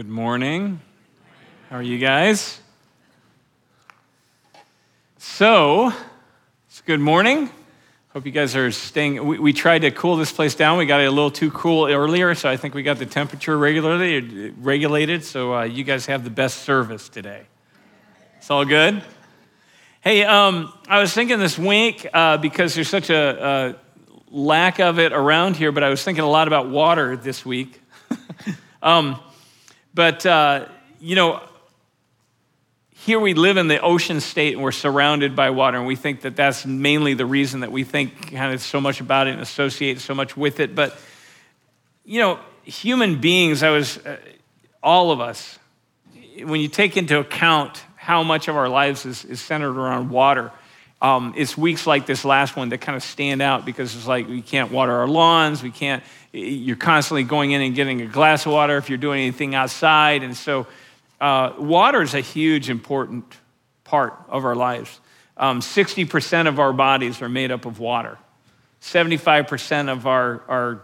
Good morning. How are you guys? So, it's good morning. Hope you guys are staying. We, we, tried to cool this place down. We got it a little too cool earlier, so I think we got the temperature regularly regulated. So uh, you guys have the best service today. It's all good. Hey, um, I was thinking this week uh, because there's such a, a lack of it around here, but I was thinking a lot about water this week. um, but, uh, you know, here we live in the ocean state and we're surrounded by water, and we think that that's mainly the reason that we think kind of so much about it and associate so much with it. But, you know, human beings, I was, uh, all of us, when you take into account how much of our lives is, is centered around water, um, it's weeks like this last one that kind of stand out because it's like we can't water our lawns, we can't, you're constantly going in and getting a glass of water if you're doing anything outside. And so, uh, water is a huge, important part of our lives. Um, 60% of our bodies are made up of water, 75% of our, our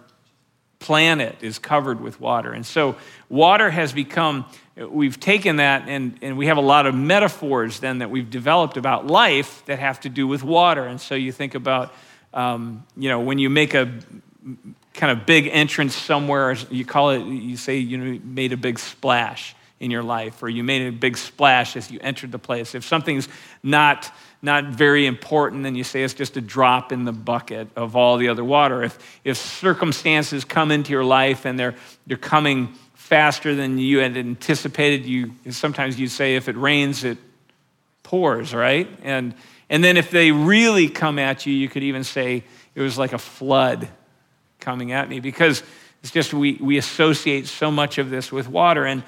planet is covered with water. And so, water has become, we've taken that and, and we have a lot of metaphors then that we've developed about life that have to do with water. And so, you think about, um, you know, when you make a kind of big entrance somewhere, you call it, you say you made a big splash in your life, or you made a big splash as you entered the place. If something's not, not very important, then you say it's just a drop in the bucket of all the other water. If, if circumstances come into your life and they're, they're coming faster than you had anticipated, you, sometimes you say if it rains, it pours, right? And, and then if they really come at you, you could even say it was like a flood coming at me because it's just we, we associate so much of this with water. And,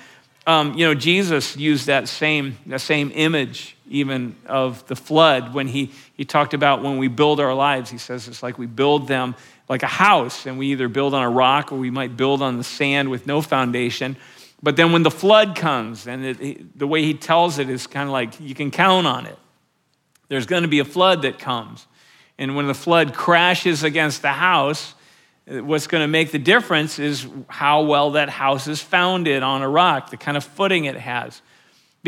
um, you know, Jesus used that same, that same image even of the flood when he, he talked about when we build our lives. He says it's like we build them like a house, and we either build on a rock or we might build on the sand with no foundation. But then when the flood comes, and it, the way he tells it is kind of like you can count on it. There's going to be a flood that comes. And when the flood crashes against the house, What's going to make the difference is how well that house is founded on a rock, the kind of footing it has.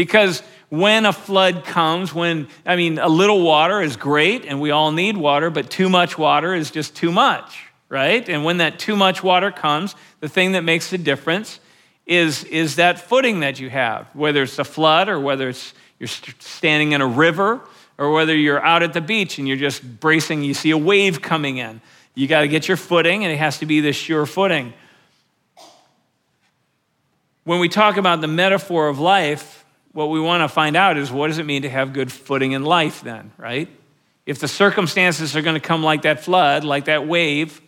Because when a flood comes, when, I mean, a little water is great and we all need water, but too much water is just too much, right? And when that too much water comes, the thing that makes the difference is, is that footing that you have, whether it's a flood or whether it's you're standing in a river or whether you're out at the beach and you're just bracing, you see a wave coming in. You got to get your footing, and it has to be this sure footing. When we talk about the metaphor of life, what we want to find out is what does it mean to have good footing in life, then, right? If the circumstances are going to come like that flood, like that wave,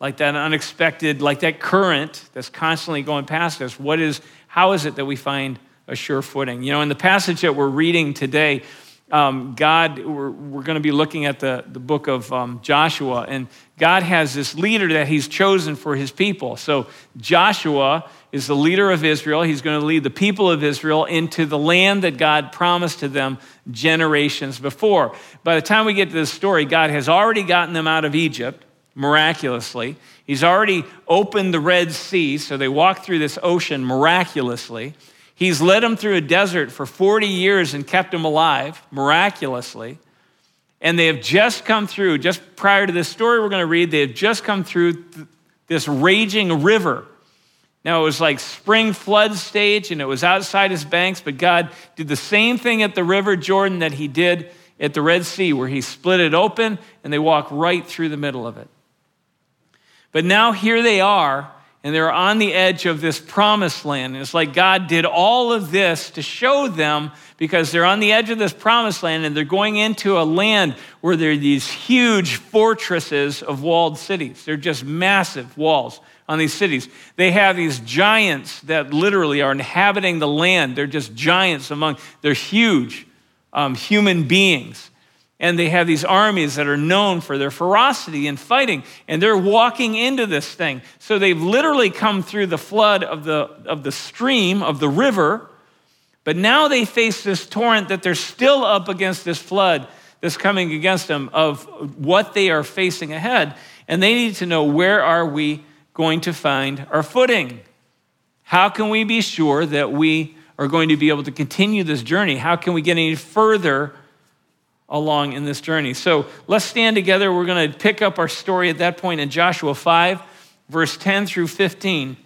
like that unexpected, like that current that's constantly going past us, what is, how is it that we find a sure footing? You know, in the passage that we're reading today, um, God, we're, we're going to be looking at the, the book of um, Joshua, and God has this leader that he's chosen for his people. So Joshua is the leader of Israel. He's going to lead the people of Israel into the land that God promised to them generations before. By the time we get to this story, God has already gotten them out of Egypt miraculously. He's already opened the Red Sea, so they walk through this ocean miraculously. He's led them through a desert for 40 years and kept them alive miraculously. And they have just come through, just prior to this story we're going to read, they have just come through this raging river. Now, it was like spring flood stage and it was outside his banks, but God did the same thing at the River Jordan that he did at the Red Sea, where he split it open and they walked right through the middle of it. But now here they are and they're on the edge of this promised land. And it's like God did all of this to show them because they're on the edge of this promised land and they're going into a land where there are these huge fortresses of walled cities. They're just massive walls on these cities. They have these giants that literally are inhabiting the land. They're just giants among, they're huge um, human beings. And they have these armies that are known for their ferocity in fighting. And they're walking into this thing. So they've literally come through the flood of the, of the stream of the river. But now they face this torrent that they're still up against this flood that's coming against them of what they are facing ahead. And they need to know where are we going to find our footing How can we be sure that we are going to be able to continue this journey? How can we get any further along in this journey? So let's stand together. We're going to pick up our story at that point in Joshua 5, verse 10 through 15.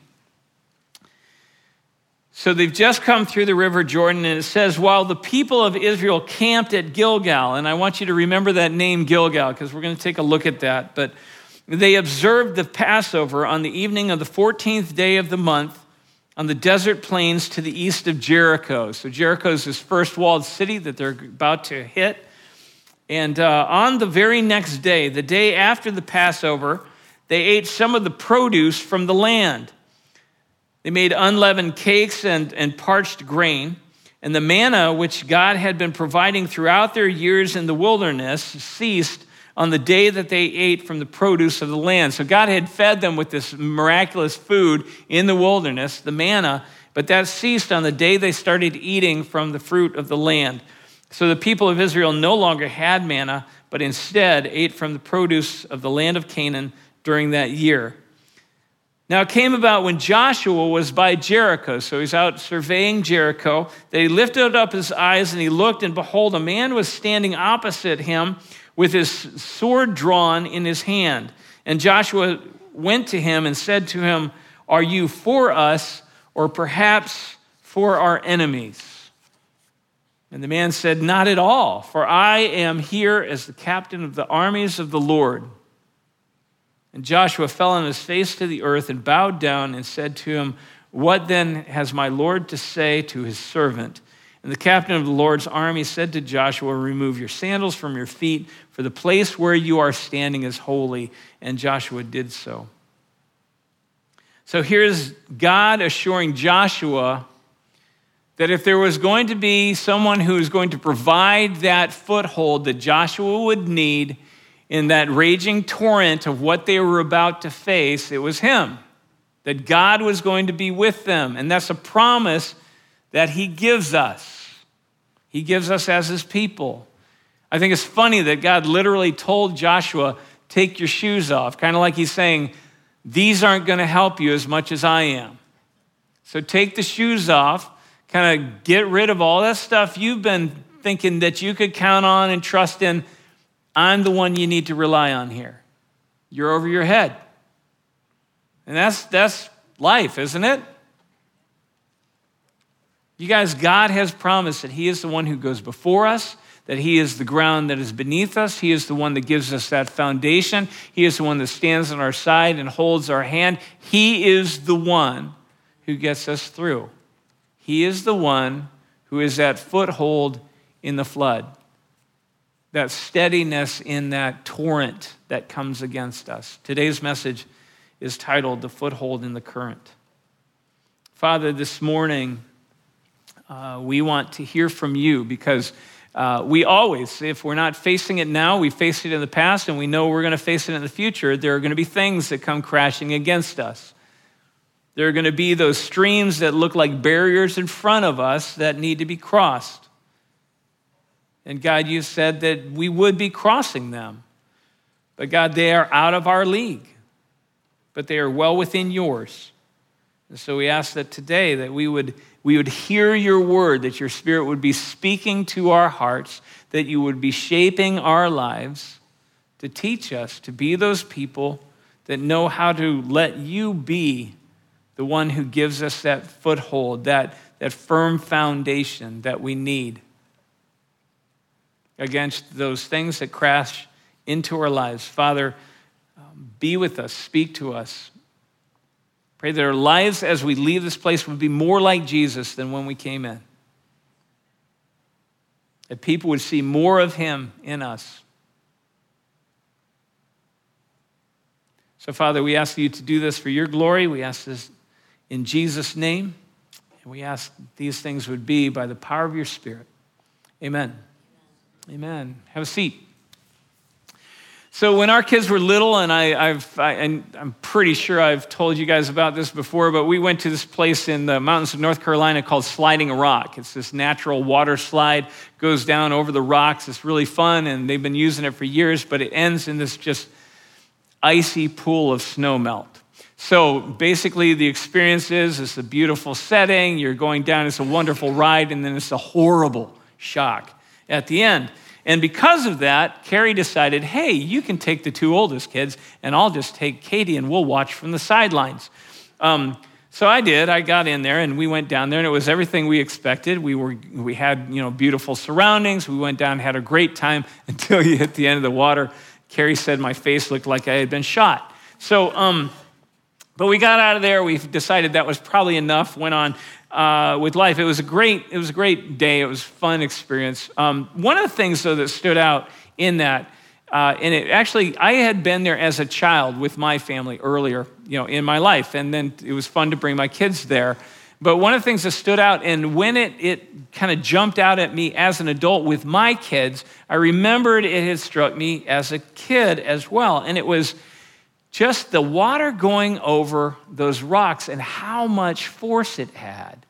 So they've just come through the river Jordan, and it says, While the people of Israel camped at Gilgal, and I want you to remember that name Gilgal, because we're going to take a look at that. But they observed the Passover on the evening of the 14th day of the month on the desert plains to the east of Jericho. So Jericho is this first walled city that they're about to hit. And uh, on the very next day, the day after the Passover, they ate some of the produce from the land. They made unleavened cakes and, and parched grain. And the manna, which God had been providing throughout their years in the wilderness, ceased on the day that they ate from the produce of the land. So God had fed them with this miraculous food in the wilderness, the manna, but that ceased on the day they started eating from the fruit of the land. So the people of Israel no longer had manna, but instead ate from the produce of the land of Canaan during that year. Now it came about when Joshua was by Jericho, so he's out surveying Jericho, that he lifted up his eyes and he looked, and behold, a man was standing opposite him with his sword drawn in his hand. And Joshua went to him and said to him, Are you for us, or perhaps for our enemies? And the man said, Not at all, for I am here as the captain of the armies of the Lord. And Joshua fell on his face to the earth and bowed down and said to him, What then has my Lord to say to his servant? And the captain of the Lord's army said to Joshua, Remove your sandals from your feet, for the place where you are standing is holy. And Joshua did so. So here's God assuring Joshua that if there was going to be someone who was going to provide that foothold that Joshua would need, in that raging torrent of what they were about to face, it was him. That God was going to be with them. And that's a promise that he gives us. He gives us as his people. I think it's funny that God literally told Joshua, Take your shoes off, kind of like he's saying, These aren't going to help you as much as I am. So take the shoes off, kind of get rid of all that stuff you've been thinking that you could count on and trust in I'm the one you need to rely on here. You're over your head. And that's, that's life, isn't it? You guys, God has promised that He is the one who goes before us, that He is the ground that is beneath us. He is the one that gives us that foundation. He is the one that stands on our side and holds our hand. He is the one who gets us through. He is the one who is that foothold in the flood that steadiness in that torrent that comes against us. Today's message is titled The Foothold in the Current. Father, this morning, uh, we want to hear from you because uh, we always, if we're not facing it now, we faced it in the past and we know we're going to face it in the future. There are going to be things that come crashing against us. There are going to be those streams that look like barriers in front of us that need to be crossed. And God, you said that we would be crossing them. But God, they are out of our league, but they are well within yours. And so we ask that today that we would, we would hear your word, that your spirit would be speaking to our hearts, that you would be shaping our lives to teach us to be those people that know how to let you be the one who gives us that foothold, that, that firm foundation that we need against those things that crash into our lives. Father, um, be with us, speak to us. Pray that our lives as we leave this place would be more like Jesus than when we came in. That people would see more of him in us. So, Father, we ask you to do this for your glory. We ask this in Jesus' name. And we ask these things would be by the power of your Spirit. Amen. Amen. Have a seat. So when our kids were little, and I, have and I'm pretty sure I've told you guys about this before, but we went to this place in the mountains of North Carolina called Sliding Rock. It's this natural water slide, goes down over the rocks. It's really fun, and they've been using it for years, but it ends in this just icy pool of snow melt. So basically, the experience is it's a beautiful setting, you're going down, it's a wonderful ride, and then it's a horrible shock at the end. And because of that, Carrie decided, hey, you can take the two oldest kids, and I'll just take Katie and we'll watch from the sidelines. Um, so I did. I got in there and we went down there, and it was everything we expected. We, were, we had you know, beautiful surroundings. We went down, had a great time until you hit the end of the water. Carrie said my face looked like I had been shot. So, um, but we got out of there. We decided that was probably enough. Went on uh, with life. It was a great. It was a great day. It was fun experience. Um, one of the things though that stood out in that, uh, and it actually, I had been there as a child with my family earlier, you know, in my life, and then it was fun to bring my kids there. But one of the things that stood out, and when it, it kind of jumped out at me as an adult with my kids, I remembered it had struck me as a kid as well. And it was just the water going over those rocks and how much force it had,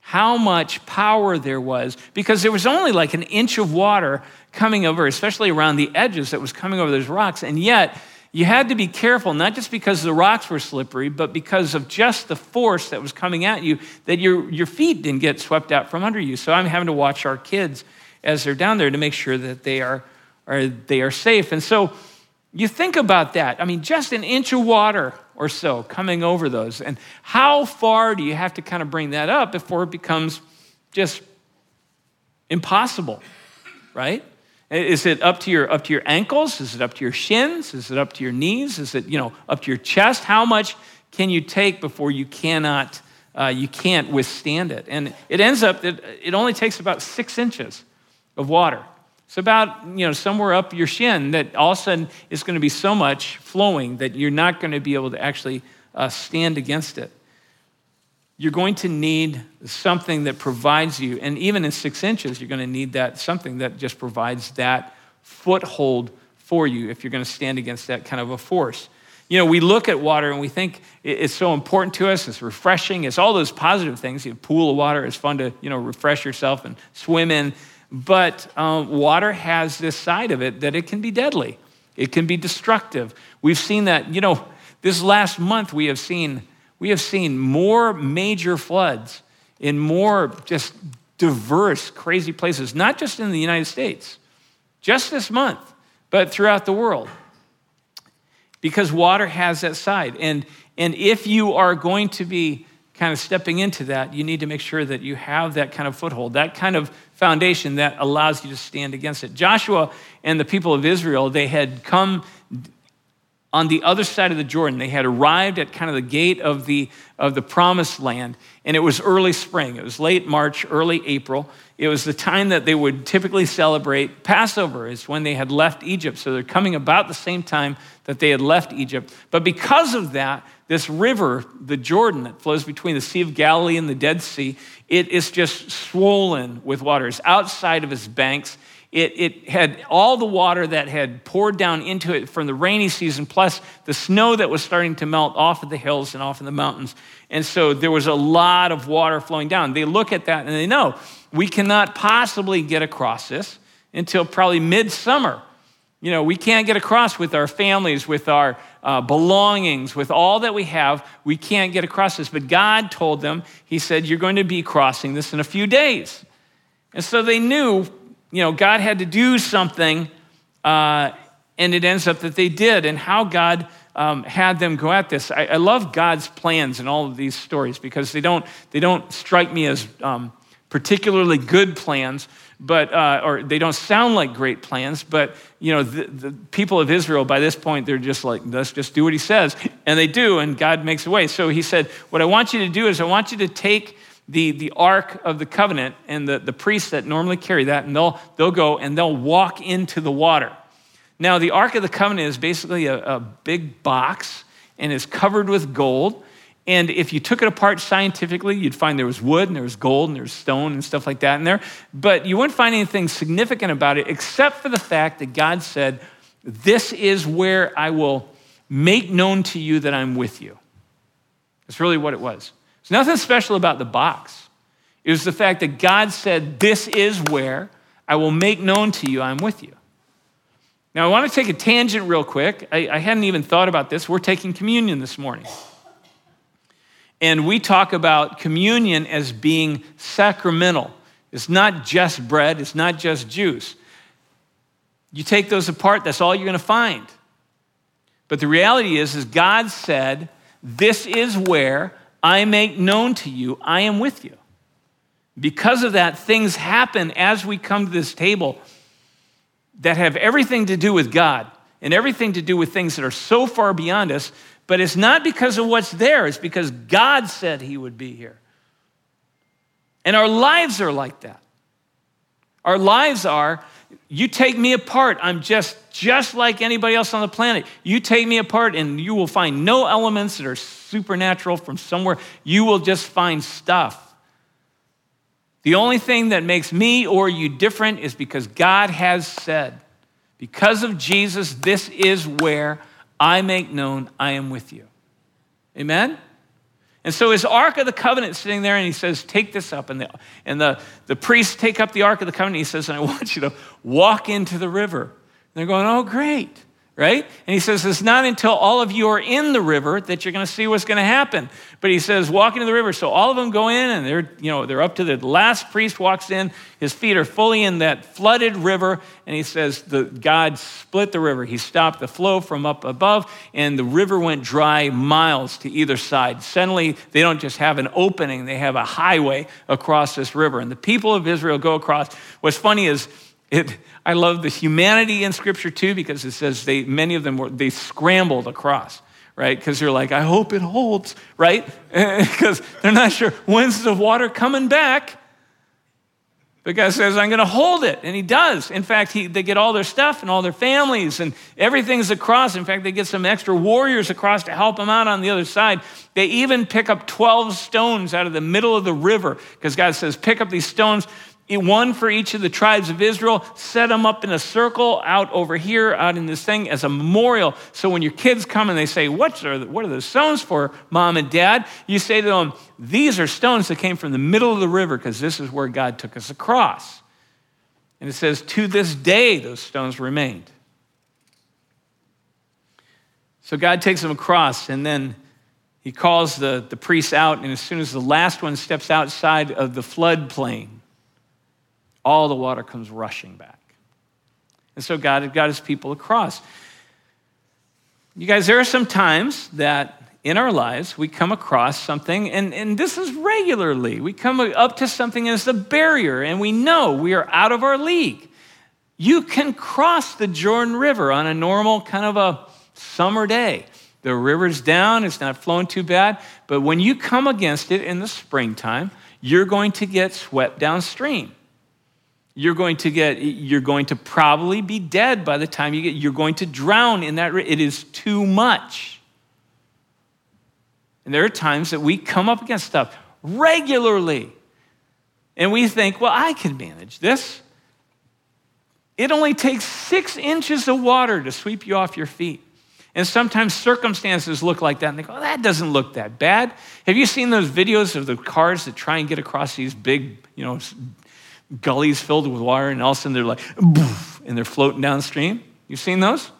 how much power there was, because there was only like an inch of water coming over, especially around the edges that was coming over those rocks. And yet, you had to be careful, not just because the rocks were slippery, but because of just the force that was coming at you, that your, your feet didn't get swept out from under you. So I'm having to watch our kids as they're down there to make sure that they are, are, they are safe. And so, you think about that. I mean, just an inch of water or so coming over those. And how far do you have to kind of bring that up before it becomes just impossible, right? Is it up to your up to your ankles? Is it up to your shins? Is it up to your knees? Is it you know up to your chest? How much can you take before you cannot uh, you can't withstand it? And it ends up that it only takes about six inches of water it's about, you know, somewhere up your shin that all of a sudden is going to be so much flowing that you're not going to be able to actually uh, stand against it. You're going to need something that provides you, and even in six inches, you're going to need that something that just provides that foothold for you if you're going to stand against that kind of a force. You know, we look at water and we think it's so important to us, it's refreshing, it's all those positive things. You have a pool of water, it's fun to, you know, refresh yourself and swim in. But um, water has this side of it that it can be deadly, it can be destructive. We've seen that, you know, this last month we have seen, we have seen more major floods in more just diverse, crazy places, not just in the United States, just this month, but throughout the world. Because water has that side. And, and if you are going to be kind of stepping into that, you need to make sure that you have that kind of foothold, that kind of foundation that allows you to stand against it. Joshua and the people of Israel, they had come on the other side of the Jordan. They had arrived at kind of the gate of the, of the promised land, and it was early spring. It was late March, early April. It was the time that they would typically celebrate Passover, is when they had left Egypt. So they're coming about the same time that they had left Egypt. But because of that, this river, the Jordan that flows between the Sea of Galilee and the Dead Sea, it is just swollen with water. It's outside of its banks. It, it had all the water that had poured down into it from the rainy season, plus the snow that was starting to melt off of the hills and off of the mountains. And so there was a lot of water flowing down. They look at that and they know we cannot possibly get across this until probably midsummer. You know, we can't get across with our families, with our uh, belongings, with all that we have. We can't get across this. But God told them, He said, You're going to be crossing this in a few days. And so they knew, you know, God had to do something, uh, and it ends up that they did, and how God um, had them go at this. I, I, love God's plans in all of these stories because they don't, they don't strike me as um, particularly good plans, but uh, or they don't sound like great plans but you know the, the, people of israel by this point they're just like let's just do what he says and they do and god makes a way so he said what i want you to do is i want you to take the, the ark of the covenant and the, the priests that normally carry that and they'll, they'll go and they'll walk into the water now the ark of the covenant is basically a, a big box and is covered with gold and if you took it apart scientifically, you'd find there was wood and there was gold and there was stone and stuff like that in there. But you wouldn't find anything significant about it except for the fact that God said, This is where I will make known to you that I'm with you. That's really what it was. There's nothing special about the box. It was the fact that God said, This is where I will make known to you I'm with you. Now, I want to take a tangent real quick. I, I hadn't even thought about this. We're taking communion this morning. And we talk about communion as being sacramental. It's not just bread, it's not just juice. You take those apart, that's all you're going to find. But the reality is is God said, "This is where I make known to you I am with you." Because of that, things happen as we come to this table that have everything to do with God and everything to do with things that are so far beyond us, but it's not because of what's there, it's because God said He would be here. And our lives are like that. Our lives are you take me apart, I'm just just like anybody else on the planet. You take me apart and you will find no elements that are supernatural from somewhere. You will just find stuff. The only thing that makes me or you different is because God has said, because of Jesus, this is where I make known I am with you. Amen? And so his Ark of the Covenant sitting there, and he says, Take this up. And the, and the, the priests take up the Ark of the Covenant. He says, And I want you to walk into the river. And they're going, Oh, great right? And he says, It's not until all of you are in the river that you're going to see what's going to happen. But he says, Walk into the river. So all of them go in, and they're, you know, they're up to the last priest walks in. His feet are fully in that flooded river. And he says, the, God split the river. He stopped the flow from up above, and the river went dry miles to either side. Suddenly, they don't just have an opening, they have a highway across this river. And the people of Israel go across. What's funny is, it, I love the humanity in Scripture too because it says they, many of them were, they scrambled across, right? Because they're like, I hope it holds, right? Because they're not sure when's the water coming back. But God says, I'm going to hold it. And He does. In fact, he, they get all their stuff and all their families and everything's across. In fact, they get some extra warriors across to help them out on the other side. They even pick up 12 stones out of the middle of the river because God says, Pick up these stones one for each of the tribes of Israel, set them up in a circle out over here, out in this thing as a memorial. So when your kids come and they say, What are, what are the stones for, mom and dad? You say to them, These are stones that came from the middle of the river because this is where God took us across. And it says, To this day, those stones remained. So God takes them across and then he calls the, the priests out. And as soon as the last one steps outside of the floodplain, all the water comes rushing back. And so God had got his people across. You guys, there are some times that in our lives we come across something, and, and this is regularly. We come up to something as a barrier, and we know we are out of our league. You can cross the Jordan River on a normal kind of a summer day. The river's down, it's not flowing too bad, but when you come against it in the springtime, you're going to get swept downstream you're going to get you're going to probably be dead by the time you get you're going to drown in that it is too much. And there are times that we come up against stuff regularly and we think well i can manage this. It only takes six inches of water to sweep you off your feet. And sometimes circumstances look like that, and they go, oh, that doesn't look that bad. Have you seen those videos of the cars that try and get across these big, you know, gullies filled with water, and all of a sudden they're like, Boof, and they're floating downstream. You've seen those?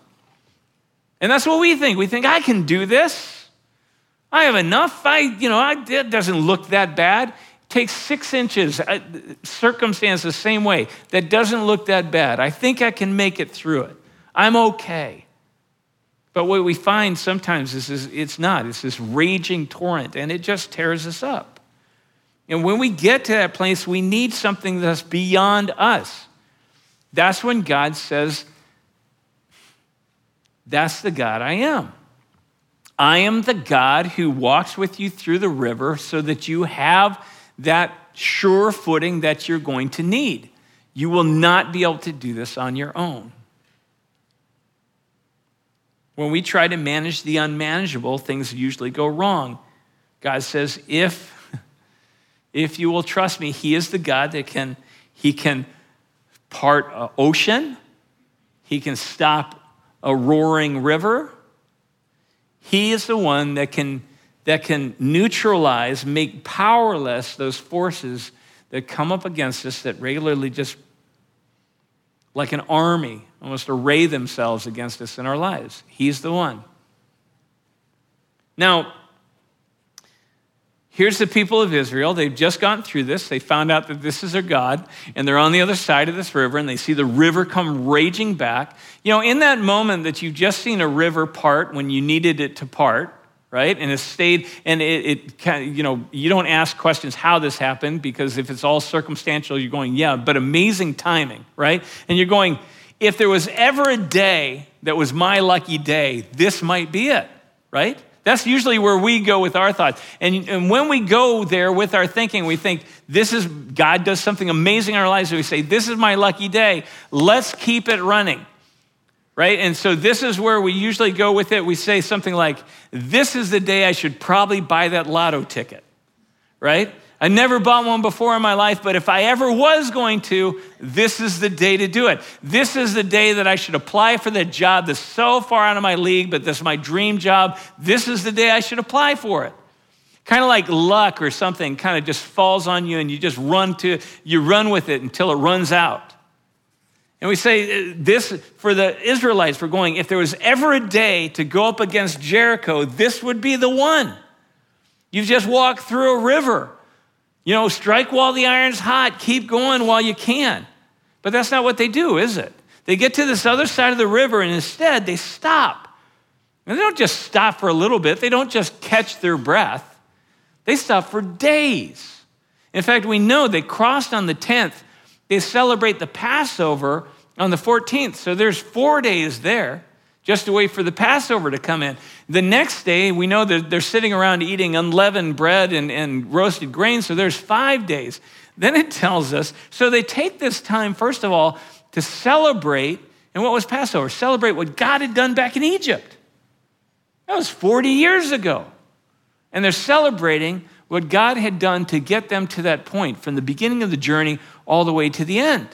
And that's what we think. We think, I can do this. I have enough. I, you know, I, it doesn't look that bad. It takes six inches. I, circumstance the same way. That doesn't look that bad. I think I can make it through it. I'm okay. But what we find sometimes is, is it's not. It's this raging torrent, and it just tears us up. And when we get to that place, we need something that's beyond us. That's when God says, That's the God I am. I am the God who walks with you through the river so that you have that sure footing that you're going to need. You will not be able to do this on your own. When we try to manage the unmanageable, things usually go wrong. God says, if if you will trust me, He is the God that can, He can part an ocean, He can stop a roaring river. He is the one that can, that can neutralize, make powerless those forces that come up against us that regularly just like an army, almost array themselves against us in our lives. He's the one. Now, here's the people of Israel. They've just gotten through this. They found out that this is their God, and they're on the other side of this river, and they see the river come raging back. You know, in that moment that you've just seen a river part when you needed it to part, right? And it stayed, and it, it you know, you don't ask questions how this happened because if it's all circumstantial, you're going, yeah, but amazing timing, right? And you're going, if there was ever a day that was my lucky day, this might be it, right? That's usually where we go with our thoughts. And, and when we go there with our thinking, we think, this is, God does something amazing in our lives. And we say, this is my lucky day. Let's keep it running right? And so this is where we usually go with it. We say something like, This is the day I should probably buy that lotto ticket, right? I never bought one before in my life, but if I ever was going to, this is the day to do it. This is the day that I should apply for that job that's so far out of my league, but this is my dream job. This is the day I should apply for it. Kind of like luck or something kind of just falls on you and you just run to you run with it until it runs out. And we say uh, this for the Israelites, we're going, if there was ever a day to go up against Jericho, this would be the one. You've just walked through a river. You know, strike while the iron's hot, keep going while you can. But that's not what they do, is it? They get to this other side of the river and instead they stop. And they don't just stop for a little bit, they don't just catch their breath, they stop for days. In fact, we know they crossed on the 10th they celebrate the Passover on the 14th. So there's four days there just to wait for the Passover to come in. The next day, we know that they're sitting around eating unleavened bread and, and roasted grain. So there's five days. Then it tells us so they take this time, first of all, to celebrate. And what was Passover? Celebrate what God had done back in Egypt. That was 40 years ago. And they're celebrating what God had done to get them to that point from the beginning of the journey all the way to the end.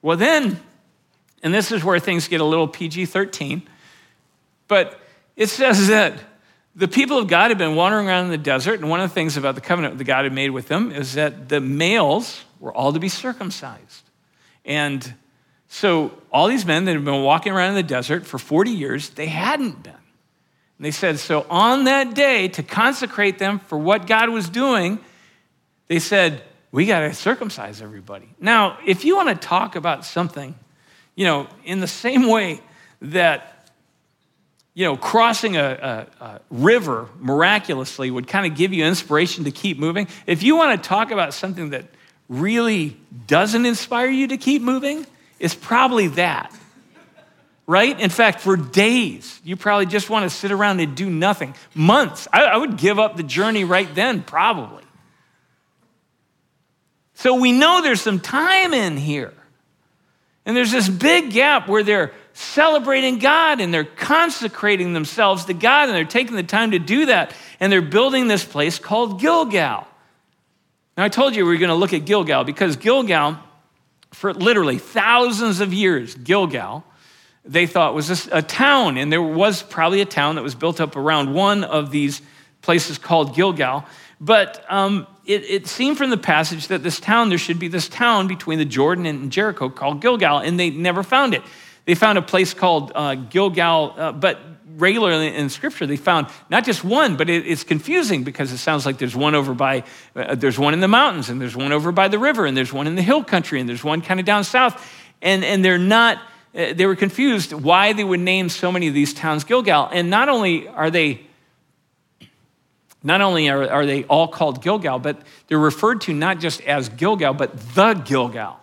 Well, then, and this is where things get a little PG 13, but it says that the people of God had been wandering around in the desert, and one of the things about the covenant that God had made with them is that the males were all to be circumcised. And so all these men that had been walking around in the desert for 40 years, they hadn't been. And they said, so on that day, to consecrate them for what God was doing, they said, we got to circumcise everybody. Now, if you want to talk about something, you know, in the same way that, you know, crossing a, a, a river miraculously would kind of give you inspiration to keep moving, if you want to talk about something that really doesn't inspire you to keep moving, it's probably that right? In fact, for days, you probably just want to sit around and do nothing. Months. I, I, would give up the journey right then, probably. So we know there's some time in here. And there's this big gap where they're celebrating God and they're consecrating themselves to God and they're taking the time to do that. And they're building this place called Gilgal. Now, I told you we were going to look at Gilgal because Gilgal, for literally thousands of years, Gilgal they thought was a, a town, and there was probably a town that was built up around one of these places called Gilgal. But um, it, it, seemed from the passage that this town, there should be this town between the Jordan and Jericho called Gilgal, and they never found it. They found a place called uh, Gilgal, uh, but regularly in Scripture they found not just one, but it, it's confusing because it sounds like there's one over by, uh, there's one in the mountains, and there's one over by the river, and there's one in the hill country, and there's one kind of down south, and, and they're not uh, they were confused why they would name so many of these towns Gilgal. And not only are they not only are, are they all called Gilgal, but they're referred to not just as Gilgal, but the Gilgal,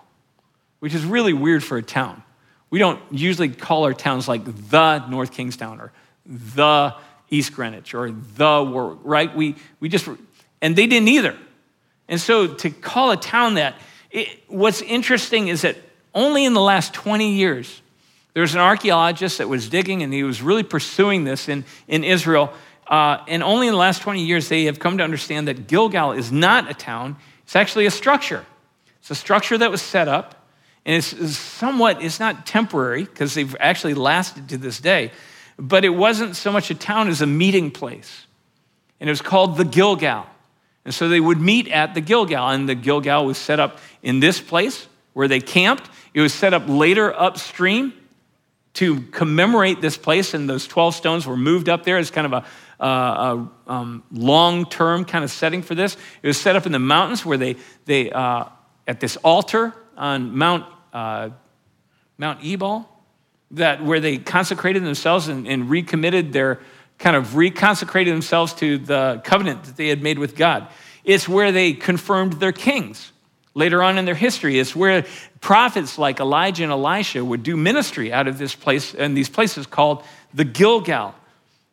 which is really weird for a town. We don't usually call our towns like the North Kingstown or the East Greenwich or the Warwick, right? We, we just, and they didn't either. And so to call a town that, it, what's interesting is that only in the last 20 years, there was an archaeologist that was digging and he was really pursuing this in, in Israel. Uh, and only in the last 20 years, they have come to understand that Gilgal is not a town, it's actually a structure. It's a structure that was set up, and it's, it's somewhat, it's not temporary because they've actually lasted to this day, but it wasn't so much a town as a meeting place. And it was called the Gilgal. And so they would meet at the Gilgal, and the Gilgal was set up in this place where they camped. It was set up later upstream to commemorate this place, and those 12 stones were moved up there as kind of a, uh, a um, long term kind of setting for this. It was set up in the mountains where they, they uh, at this altar on Mount, uh, Mount Ebal, that where they consecrated themselves and, and recommitted their kind of reconsecrated themselves to the covenant that they had made with God. It's where they confirmed their kings. Later on in their history, it's where prophets like Elijah and Elisha would do ministry out of this place and these places called the Gilgal.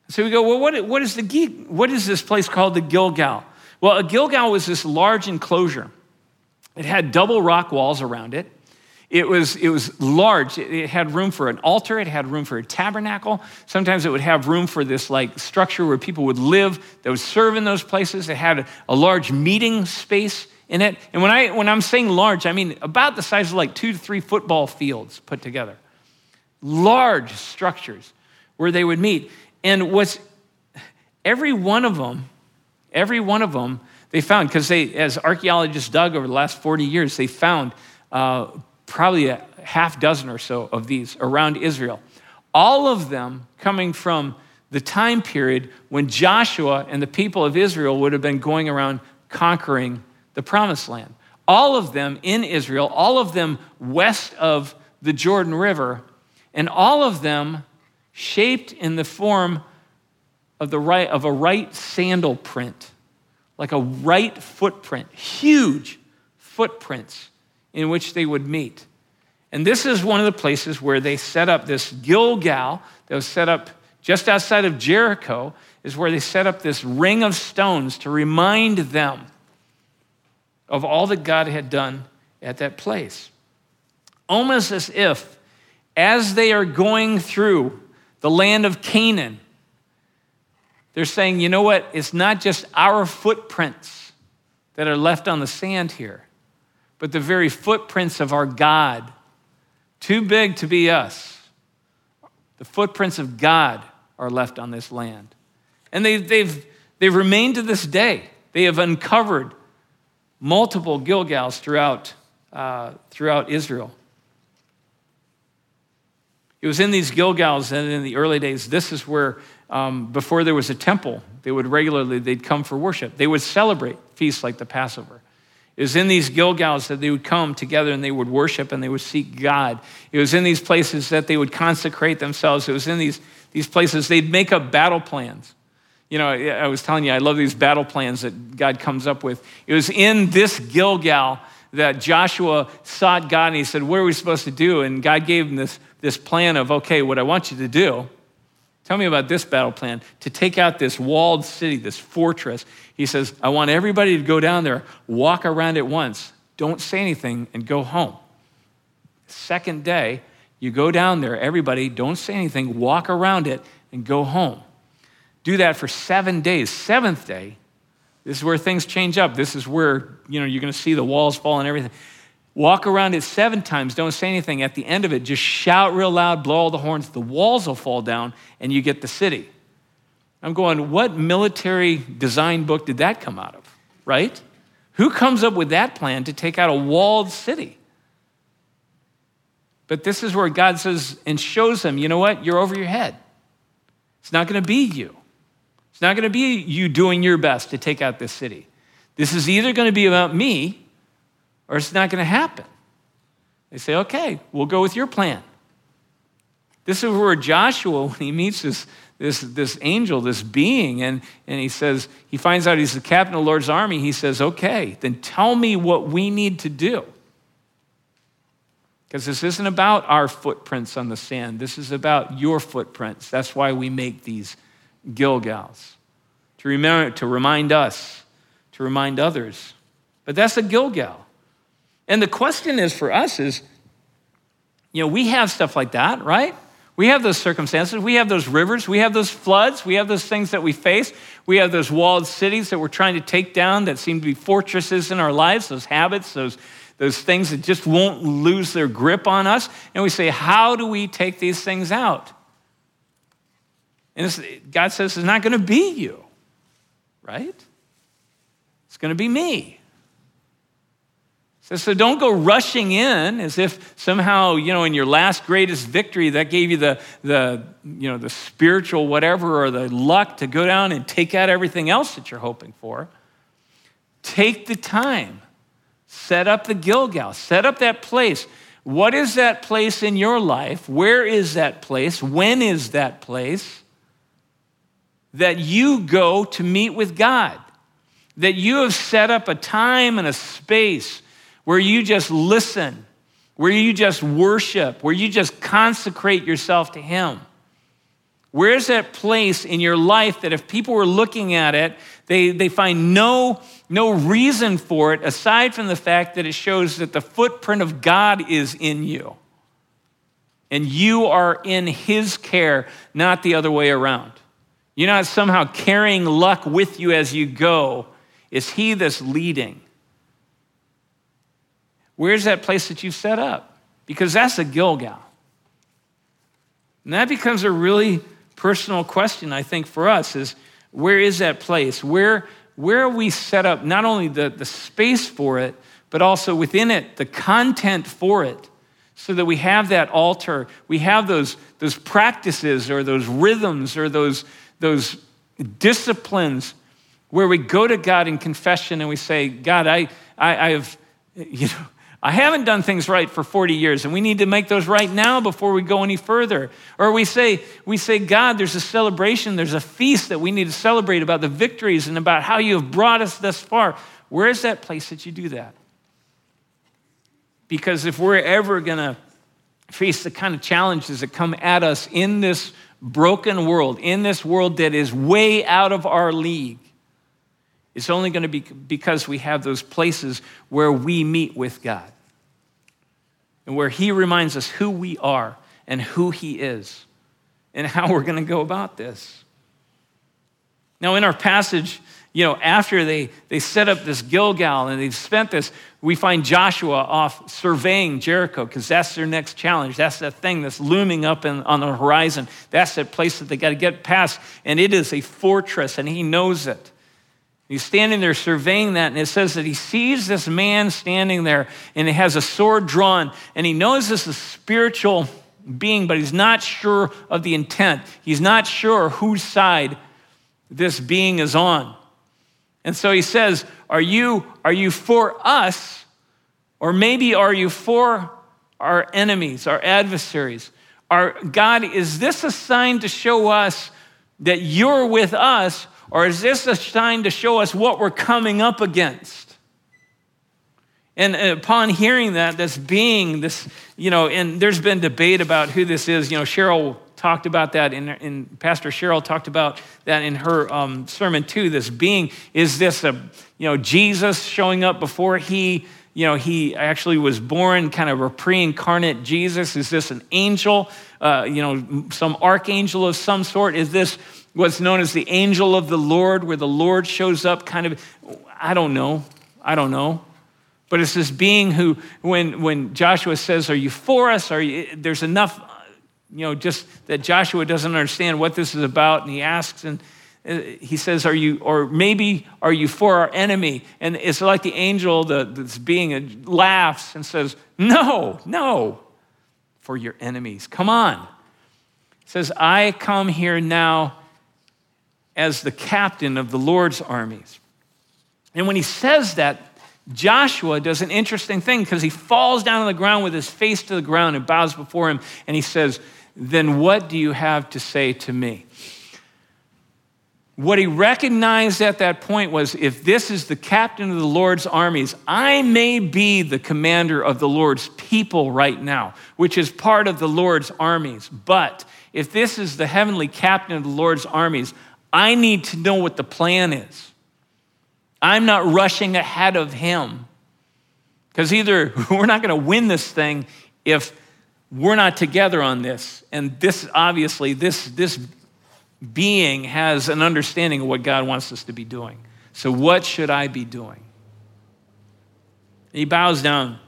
So we go, well, what, what, is the, what is this place called the Gilgal? Well, a Gilgal was this large enclosure. It had double rock walls around it. It was, it was large. It had room for an altar. It had room for a tabernacle. Sometimes it would have room for this like structure where people would live that would serve in those places. It had a, a large meeting space in it. And when, I, when I'm saying large, I mean about the size of like two to three football fields put together. Large structures where they would meet. And what's every one of them, every one of them, they found, because they, as archaeologists dug over the last 40 years, they found uh, probably a half dozen or so of these around Israel. All of them coming from the time period when Joshua and the people of Israel would have been going around conquering the promised land. All of them in Israel, all of them west of the Jordan River, and all of them shaped in the form of, the right, of a right sandal print, like a right footprint, huge footprints in which they would meet. And this is one of the places where they set up this Gilgal that was set up just outside of Jericho, is where they set up this ring of stones to remind them of all that God had done at that place. Almost as if, as they are going through the land of Canaan, they're saying, you know what? It's not just our footprints that are left on the sand here but the very footprints of our God. Too big to be us. The footprints of God are left on this land. And they, they've, they've remained to this day. They have uncovered multiple Gilgals throughout, uh, throughout Israel. It was in these Gilgals and in the early days, this is where, um, before there was a temple, they would regularly, they'd come for worship. They would celebrate feasts like the Passover. It was in these Gilgals that they would come together and they would worship and they would seek God. It was in these places that they would consecrate themselves. It was in these, these places they'd make up battle plans. You know, I was telling you, I love these battle plans that God comes up with. It was in this Gilgal that Joshua sought God and he said, What are we supposed to do? And God gave him this, this plan of, okay, what I want you to do Tell me about this battle plan to take out this walled city, this fortress. He says, I want everybody to go down there, walk around it once, don't say anything, and go home. Second day, you go down there, everybody, don't say anything, walk around it, and go home. Do that for seven days. Seventh day, this is where things change up. This is where, you know, you're going to see the walls fall and everything. Walk around it seven times, don't say anything. At the end of it, just shout real loud, blow all the horns, the walls will fall down, and you get the city. I'm going, what military design book did that come out of, right? Who comes up with that plan to take out a walled city? But this is where God says and shows them, you know what? You're over your head. It's not going to be you. It's not going to be you doing your best to take out this city. This is either going to be about me or it's not going to happen. They say, okay, we'll go with your plan. This is where Joshua, when he meets this, this, this angel, this being, and, and he says, he finds out he's the captain of the Lord's army, he says, okay, then tell me what we need to do. Because this isn't about our footprints on the sand. This is about your footprints. That's why we make these Gilgals. To, remember, to remind us, to remind others. But that's a Gilgal. And the question is for us is, you know, we have stuff like that, right? We have those circumstances. We have those rivers. We have those floods. We have those things that we face. We have those walled cities that we're trying to take down that seem to be fortresses in our lives, those habits, those, those things that just won't lose their grip on us. And we say, how do we take these things out? And God says, it's not going to be you, right? It's going to be me. So, so don't go rushing in as if somehow, you know, in your last greatest victory, that gave you the, the, you know, the spiritual whatever or the luck to go down and take out everything else that you're hoping for. Take the time. Set up the Gilgal. Set up that place. What is that place in your life? Where is that place? When is that place that you go to meet with God? That you have set up a time and a space where you just listen, where you just worship, where you just consecrate yourself to Him. Where's that place in your life that if people were looking at it, they, they find no, no reason for it aside from the fact that it shows that the footprint of God is in you? And you are in His care, not the other way around. You're not somehow carrying luck with you as you go. It's He that's leading. Where's that place that you've set up? Because that's a Gilgal. And that becomes a really personal question, I think, for us is where is that place? Where, where are we set up, not only the, the space for it, but also within it, the content for it, so that we have that altar, we have those, those practices or those rhythms or those, those disciplines where we go to God in confession and we say, God, I, I, I have, you know, I haven't done things right for 40 years, and we need to make those right now before we go any further. Or we say, we say, God, there's a celebration, there's a feast that we need to celebrate about the victories and about how you have brought us thus far. Where is that place that you do that? Because if we're ever going to face the kind of challenges that come at us in this broken world, in this world that is way out of our league, it's only going to be because we have those places where we meet with God and where He reminds us who we are and who He is and how we're going to go about this. Now, in our passage, you know, after they, they set up this Gilgal and they've spent this, we find Joshua off surveying Jericho because that's their next challenge. That's that thing that's looming up in, on the horizon. That's that place that they got to get past. And it is a fortress, and he knows it. He's standing there surveying that, and it says that he sees this man standing there, and he has a sword drawn, and he knows this is a spiritual being, but he's not sure of the intent. He's not sure whose side this being is on. And so he says, Are you, are you for us, or maybe are you for our enemies, our adversaries? Our, God, is this a sign to show us that you're with us? Or is this a sign to show us what we're coming up against? And uh, upon hearing that, this being, this, you know, and there's been debate about who this is. You know, Cheryl talked about that, in, in Pastor Cheryl talked about that in her um, sermon too. This being, is this a, you know, Jesus showing up before he, you know, he actually was born, kind of a pre incarnate Jesus? Is this an angel, uh, you know, some archangel of some sort? Is this what's known as the angel of the Lord, where the Lord shows up kind of, I don't know. I don't know. But it's this being who, when, when Joshua says, Are you for us? Are you, there's enough, you know, just that Joshua doesn't understand what this is about. And he asks, and uh, he says, Are you, or maybe, are you for our enemy? And it's like the angel, that's being, uh, laughs and says, No, no, for your enemies. Come on. says, I come here now as the captain of the Lord's armies. And when he says that, Joshua does an interesting thing because he falls down on the ground with his face to the ground and bows before him, and he says, Then what do you have to say to me? What he recognized at that point was if this is the captain of the Lord's armies, I may be the commander of the Lord's people right now, which is part of the Lord's armies. But if this is the heavenly captain of the Lord's armies, I need to know what the plan is. I'm not rushing ahead of him. Because either we're not going to win this thing if we're not together on this. And this, obviously, this, this being has an understanding of what God wants us to be doing. So, what should I be doing? He bows down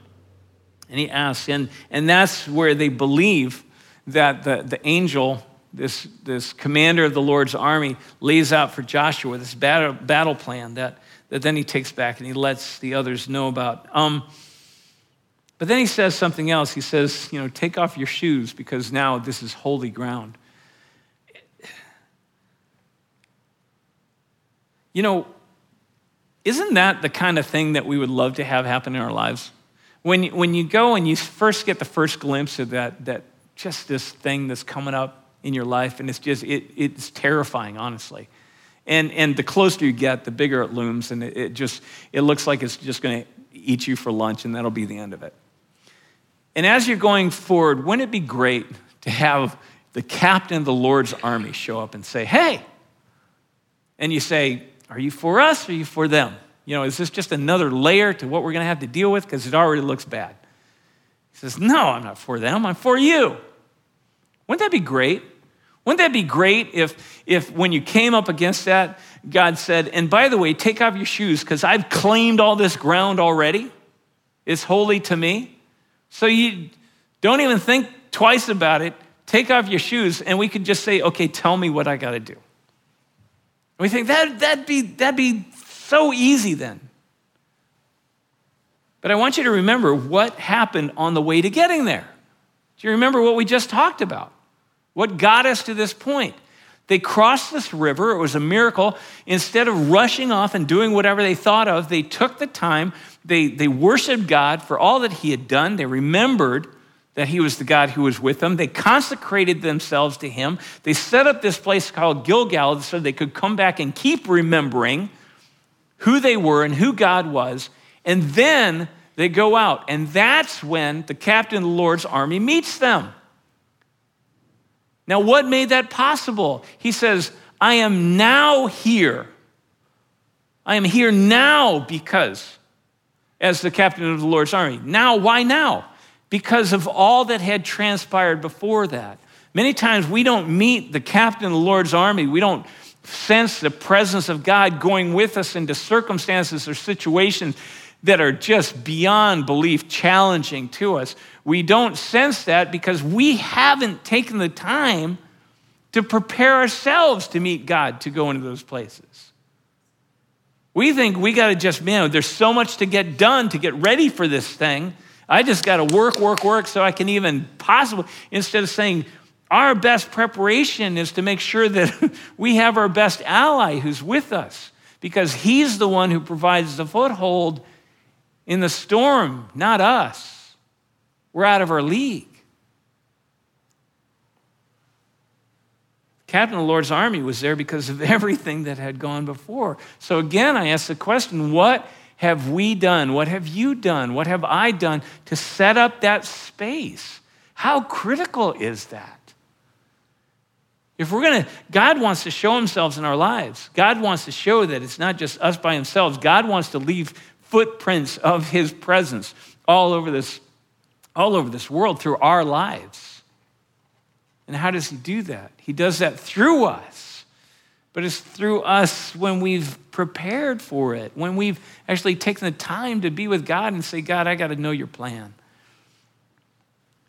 and he asks, and, and that's where they believe that the, the angel this, this commander of the Lord's army lays out for Joshua this battle, battle plan that, that then he takes back and he lets the others know about. Um, But then he says something else. He says, you know, take off your shoes because now this is holy ground. You know, isn't that the kind of thing that we would love to have happen in our lives? When, when you go and you first get the first glimpse of that, that just this thing that's coming up in your life, and it's just, it, it's terrifying, honestly. And, and the closer you get, the bigger it looms, and it, it just, it looks like it's just going to eat you for lunch, and that'll be the end of it. And as you're going forward, wouldn't it be great to have the captain of the Lord's army show up and say, Hey, and you say, Are you for us or are you for them? You know, is this just another layer to what we're going to have to deal with? Because it already looks bad. He says, No, I'm not for them, I'm for you. Wouldn't that be great? Wouldn't that be great if, if when you came up against that, God said, And by the way, take off your shoes because I've claimed all this ground already? It's holy to me. So you don't even think twice about it. Take off your shoes, and we could just say, okay, tell me what I got to do. And we think that, that'd, be, that'd be so easy then. But I want you to remember what happened on the way to getting there. Do you remember what we just talked about? What got us to this point? They crossed this river. It was a miracle. Instead of rushing off and doing whatever they thought of, they took the time. They, they worshiped God for all that He had done. They remembered that He was the God who was with them. They consecrated themselves to Him. They set up this place called Gilgal so they could come back and keep remembering who they were and who God was. And then they go out. And that's when the captain of the Lord's army meets them. Now, what made that possible? He says, I am now here. I am here now because, as the captain of the Lord's army. Now, why now? Because of all that had transpired before that. Many times we don't meet the captain of the Lord's army. We don't sense the presence of God going with us into circumstances or situations that are just beyond belief challenging to us. We don't sense that because we haven't taken the time to prepare ourselves to meet God to go into those places. We think we got to just, man, there's so much to get done to get ready for this thing. I just got to work, work, work so I can even possibly, instead of saying, our best preparation is to make sure that we have our best ally who's with us because he's the one who provides the foothold in the storm, not us. We're out of our league. The Captain of the Lord's army was there because of everything that had gone before. So again, I ask the question what have we done? What have you done? What have I done to set up that space? How critical is that? If we're going to, God wants to show himself in our lives. God wants to show that it's not just us by himself. God wants to leave footprints of his presence all over this all over this world through our lives. And how does he do that? He does that through us. But it's through us when we've prepared for it, when we've actually taken the time to be with God and say, God, I got to know your plan.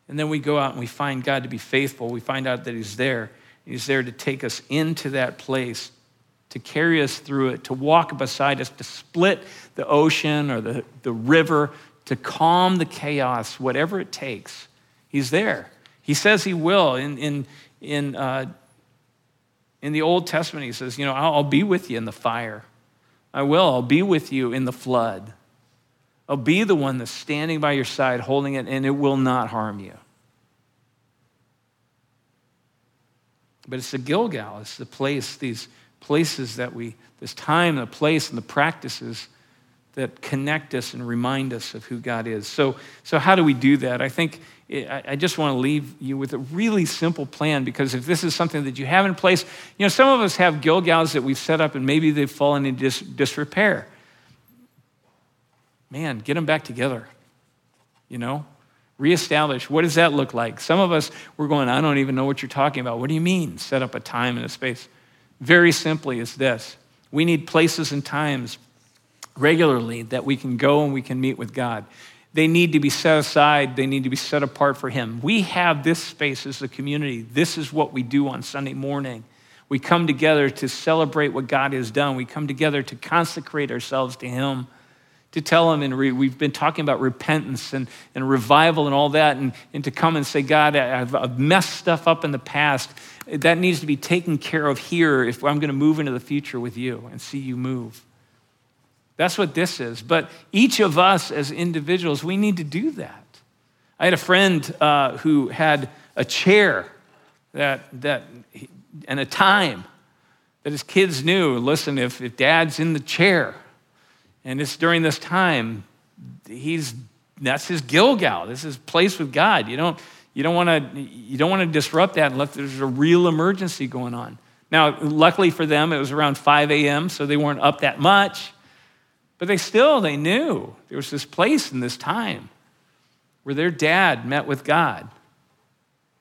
And then we go out and we find God to be faithful. We find out that He's there. He's there to take us into that place, to carry us through it, to walk beside us, to split the ocean or the, the river, to calm the chaos, whatever it takes. He's there. He says he will. In, in, in, uh, in the Old Testament, he says, You know, I'll, I'll be with you in the fire. I will. I'll be with you in the flood. I'll be the one that's standing by your side, holding it, and it will not harm you. But it's the Gilgal, it's the place, these places that we, this time, the place, and the practices that connect us and remind us of who God is. So, so how do we do that? I think I just want to leave you with a really simple plan because if this is something that you have in place, you know, some of us have Gilgals that we've set up and maybe they've fallen into dis- disrepair. Man, get them back together, you know? Reestablish. What does that look like? Some of us, we're going, I don't even know what you're talking about. What do you mean, set up a time and a space? Very simply, it's this we need places and times regularly that we can go and we can meet with God. They need to be set aside, they need to be set apart for Him. We have this space as a community. This is what we do on Sunday morning. We come together to celebrate what God has done, we come together to consecrate ourselves to Him, to tell him, and re- we've been talking about repentance and, and revival and all that, and, and to come and say, God, I've, I've messed stuff up in the past. That needs to be taken care of here if I'm going to move into the future with you and see you move. That's what this is. But each of us as individuals, we need to do that. I had a friend uh, who had a chair that, that, and a time that his kids knew listen, if, if dad's in the chair and it's during this time, he's, that's his Gilgal. This is place with God. You don't, you don't want to you don't want to disrupt that unless there's a real emergency going on. Now, luckily for them, it was around 5 a.m., so they weren't up that much. But they still, they knew there was this place in this time where their dad met with God.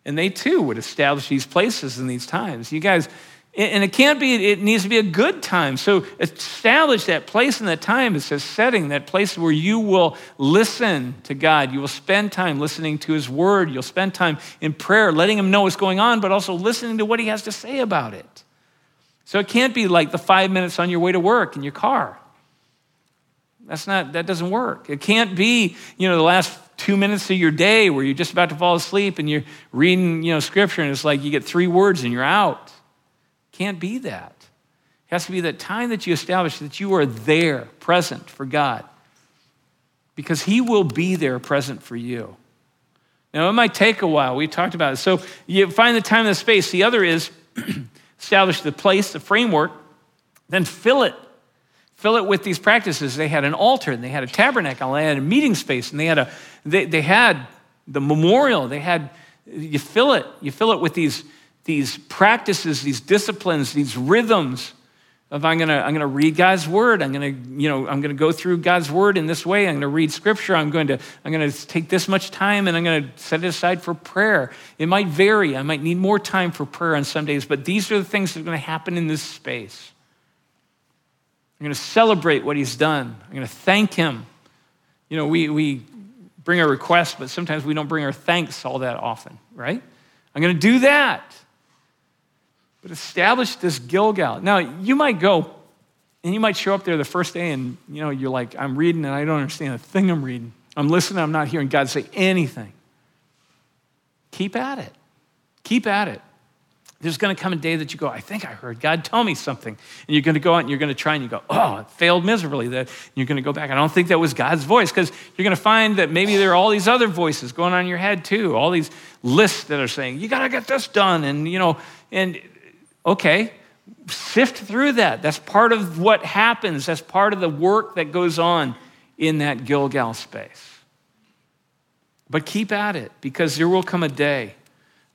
And they too would establish these places in these times. You guys, and it can't be, it needs to be a good time. So establish that place and that time. It's a setting, that place where you will listen to God. You will spend time listening to His Word. You'll spend time in prayer, letting Him know what's going on, but also listening to what He has to say about it. So it can't be like the five minutes on your way to work in your car. That's not, that doesn't work. It can't be, you know, the last two minutes of your day where you're just about to fall asleep and you're reading, you know, scripture and it's like you get three words and you're out. Can't be that. It has to be that time that you establish that you are there, present for God. Because He will be there, present for you. Now, it might take a while. We talked about it. So you find the time and the space. The other is establish the place, the framework, then fill it. Fill it with these practices. They had an altar, and they had a tabernacle, and they had a meeting space, and they had a they, they had the memorial. They had you fill it. You fill it with these these practices, these disciplines, these rhythms of I'm gonna, I'm gonna read God's word. I'm gonna, you know, I'm gonna go through God's word in this way. I'm gonna read scripture. I'm going to, I'm gonna take this much time and I'm gonna set it aside for prayer. It might vary. I might need more time for prayer on some days, but these are the things that are gonna happen in this space. I'm gonna celebrate what he's done. I'm gonna thank him. You know, we, we bring our requests, but sometimes we don't bring our thanks all that often, right? I'm gonna do that. But establish this Gilgal. Now, you might go and you might show up there the first day and, you know, you're like, I'm reading and I don't understand a thing I'm reading. I'm listening, I'm not hearing God say anything. Keep at it. Keep at it. There's going to come a day that you go, I think I heard God tell me something. And you're going to go out and you're going to try and you go, oh, it failed miserably. That you're going to go back. I don't think that was God's voice because you're going to find that maybe there are all these other voices going on in your head too. All these lists that are saying, you got to get this done. And, you know, and Okay, sift through that. That's part of what happens, that's part of the work that goes on in that Gilgal space. But keep at it because there will come a day.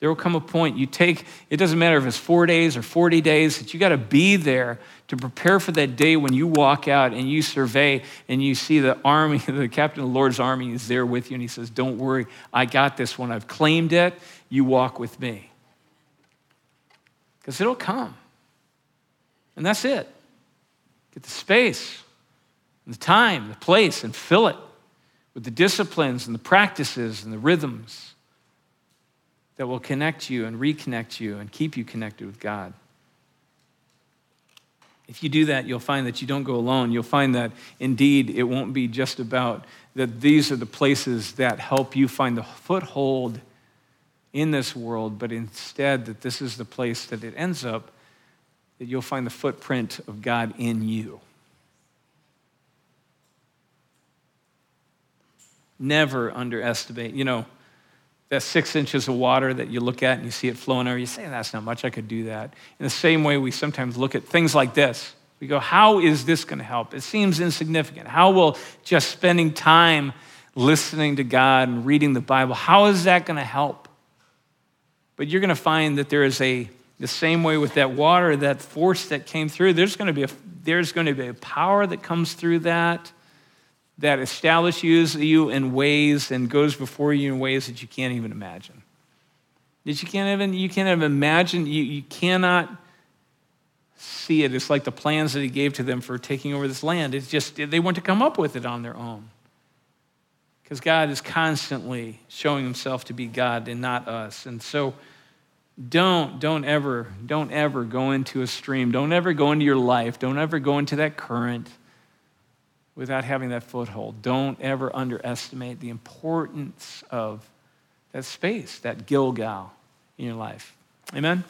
There will come a point you take, it doesn't matter if it's four days or 40 days, that you got to be there to prepare for that day when you walk out and you survey and you see the army, the captain of the Lord's army is there with you and he says, Don't worry, I got this one. I've claimed it. You walk with me because it'll come. And that's it. Get the space, the time, the place, and fill it with the disciplines and the practices and the rhythms that will connect you and reconnect you and keep you connected with God. If you do that, you'll find that you don't go alone. You'll find that indeed it won't be just about that these are the places that help you find the foothold in this world, but instead that this is the place that it ends up, that you'll find the footprint of God in you. Never underestimate, you know, that six inches of water that you look at and you see it flowing over, you say, that's not much, I could do that. In the same way, we sometimes look at things like this. We go, how is this going to help? It seems insignificant. How will just spending time listening to God and reading the Bible, how is that going to help? But you're going to find that there is a, the same way with that water, that force that came through, there's going to be a, there's going to be a power that comes through that that establishes you in ways and goes before you in ways that you can't even imagine. That you can't even, you can't even imagine, you, you cannot see it. It's like the plans that he gave to them for taking over this land. It's just, they want to come up with it on their own. Because God is constantly showing himself to be God and not us. And so don't, don't ever, don't ever go into a stream. Don't ever go into your life. Don't ever go into that current without having that foothold. Don't ever underestimate the importance of that space, that Gilgal in your life. Amen?